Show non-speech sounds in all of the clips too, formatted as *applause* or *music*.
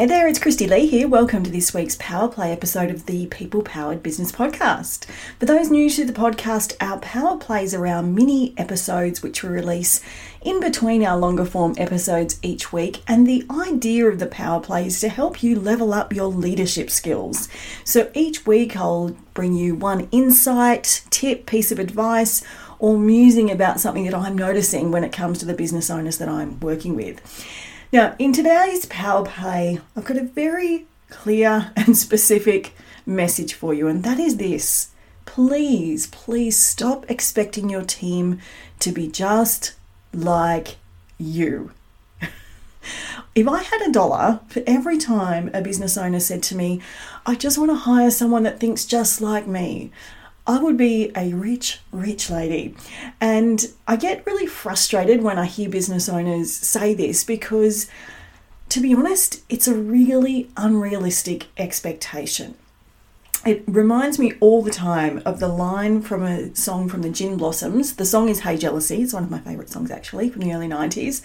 Hey there, it's Christy Lee here. Welcome to this week's Power Play episode of the People Powered Business Podcast. For those new to the podcast, our Power Plays are our mini episodes which we release in between our longer form episodes each week. And the idea of the Power Play is to help you level up your leadership skills. So each week I'll bring you one insight, tip, piece of advice, or musing about something that I'm noticing when it comes to the business owners that I'm working with. Now, in today's Power Play, I've got a very clear *laughs* and specific message for you, and that is this. Please, please stop expecting your team to be just like you. *laughs* if I had a dollar for every time a business owner said to me, I just want to hire someone that thinks just like me, I would be a rich, rich lady. And I get really frustrated when I hear business owners say this because, to be honest, it's a really unrealistic expectation. It reminds me all the time of the line from a song from the Gin Blossoms. The song is Hey Jealousy, it's one of my favourite songs actually from the early 90s.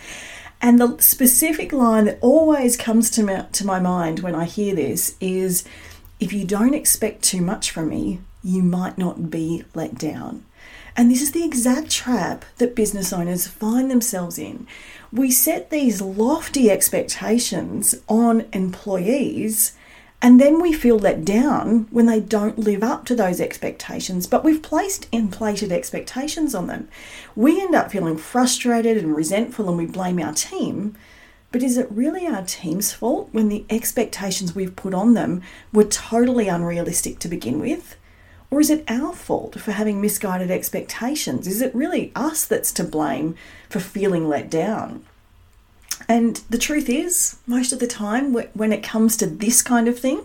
And the specific line that always comes to to my mind when I hear this is if you don't expect too much from me, you might not be let down. And this is the exact trap that business owners find themselves in. We set these lofty expectations on employees, and then we feel let down when they don't live up to those expectations. But we've placed inflated expectations on them. We end up feeling frustrated and resentful, and we blame our team. But is it really our team's fault when the expectations we've put on them were totally unrealistic to begin with? Or is it our fault for having misguided expectations? Is it really us that's to blame for feeling let down? And the truth is, most of the time, when it comes to this kind of thing,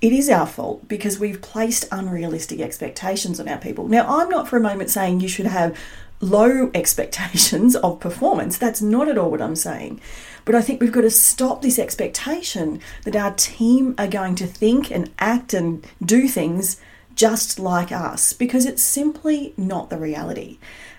it is our fault because we've placed unrealistic expectations on our people. Now, I'm not for a moment saying you should have low *laughs* expectations of performance. That's not at all what I'm saying. But I think we've got to stop this expectation that our team are going to think and act and do things just like us because it's simply not the reality.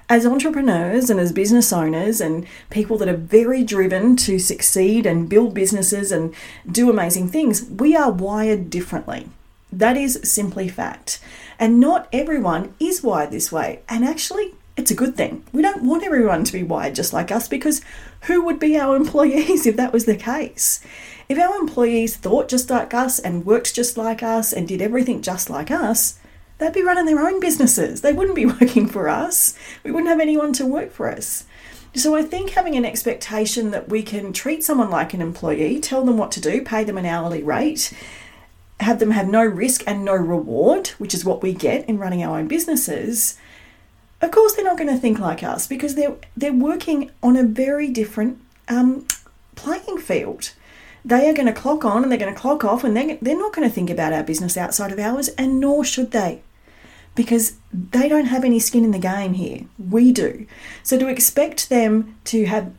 As entrepreneurs and as business owners and people that are very driven to succeed and build businesses and do amazing things, we are wired differently. That is simply fact. And not everyone is wired this way. And actually, it's a good thing. We don't want everyone to be wired just like us because who would be our *laughs* employees if that was the case? If our employees thought just like us and worked just like us and did everything just like us, they'd be running their own businesses. They wouldn't be *laughs* working for us. We wouldn't have anyone to work for us. So I think having an expectation that we can treat someone like an employee, tell them what to do, pay them an hourly rate, have them have no risk and no reward, which is what we get in running our own businesses. Of course, they're not going to think like us because they're they're working on a very different um, playing field. They are going to clock on and they're going to clock off and they're, they're not going to think about our business outside of hours and nor should they because they don't have any skin in the game here. We do. So to expect them to have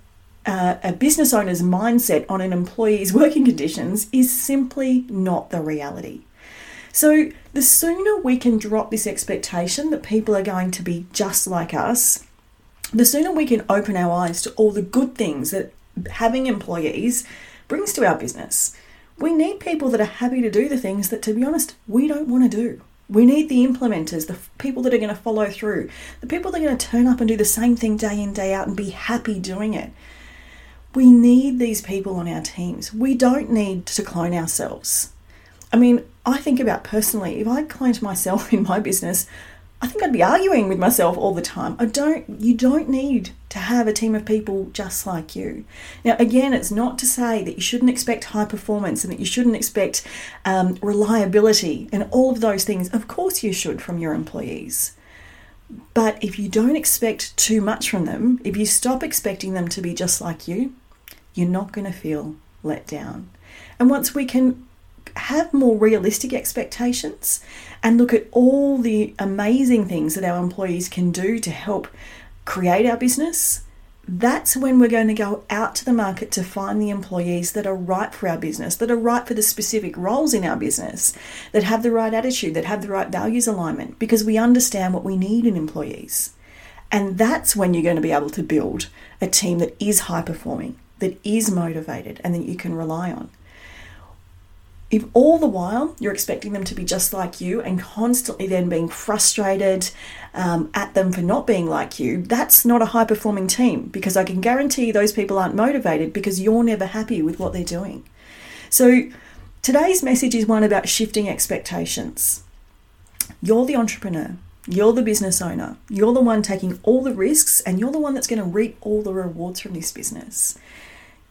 uh, a business owner's mindset on an employee's *laughs* working conditions is simply not the reality so the sooner we can drop this expectation that people are going to be just like us the sooner we can open our eyes to all the good things that having employees brings to our business. We need people that are happy to do the things that, to be honest, we don't want to do. We need the implementers, the people that are going to follow through, the people that are going to turn up and do the same thing day in, day out and be happy doing it. We need these people on our teams. We don't need to clone ourselves. I mean, I think about personally, if I cloned myself *laughs* in my business, I think I'd be arguing with myself all the time. I don't you don't need to have a team of people just like you. Now again, it's not to say that you shouldn't expect high performance and that you shouldn't expect um, reliability and all of those things. Of course you should from your employees. But if you don't expect too much from them, if you stop expecting them to be just like you, you're not going to feel let down. And once we can have more realistic expectations and look at all the amazing things that our employees can do to help create our business, that's when we're going to go out to the market to find the employees that are right for our business, that are right for the specific roles in our business, that have the right attitude, that have the right values alignment, because we understand what we need in employees. And that's when you're going to be able to build a team that is high performing, that is motivated, and that you can rely on. If all the while you're expecting them to be just like you and constantly then being frustrated um, at them for not being like you, that's not a high performing team because I can guarantee those people aren't motivated because you're never happy with what they're doing. So today's message is one about shifting expectations. You're the entrepreneur. You're the business owner. You're the one taking all the risks and you're the one that's going to reap all the rewards from this business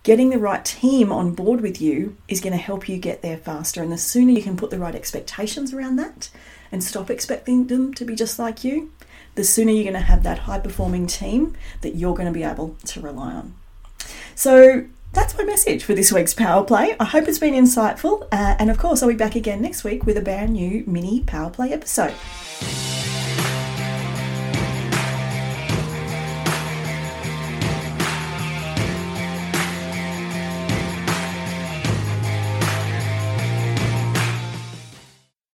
getting the right team on board with you is going to help you get there faster. And the sooner you can put the right expectations around that and stop expecting them to be just like you, the sooner you're going to have that high performing team that you're going to be able to rely on. So that's my message for this week's Power Play. I hope it's been insightful. Uh, and of course, I'll be back again next week with a brand new mini Power Play episode.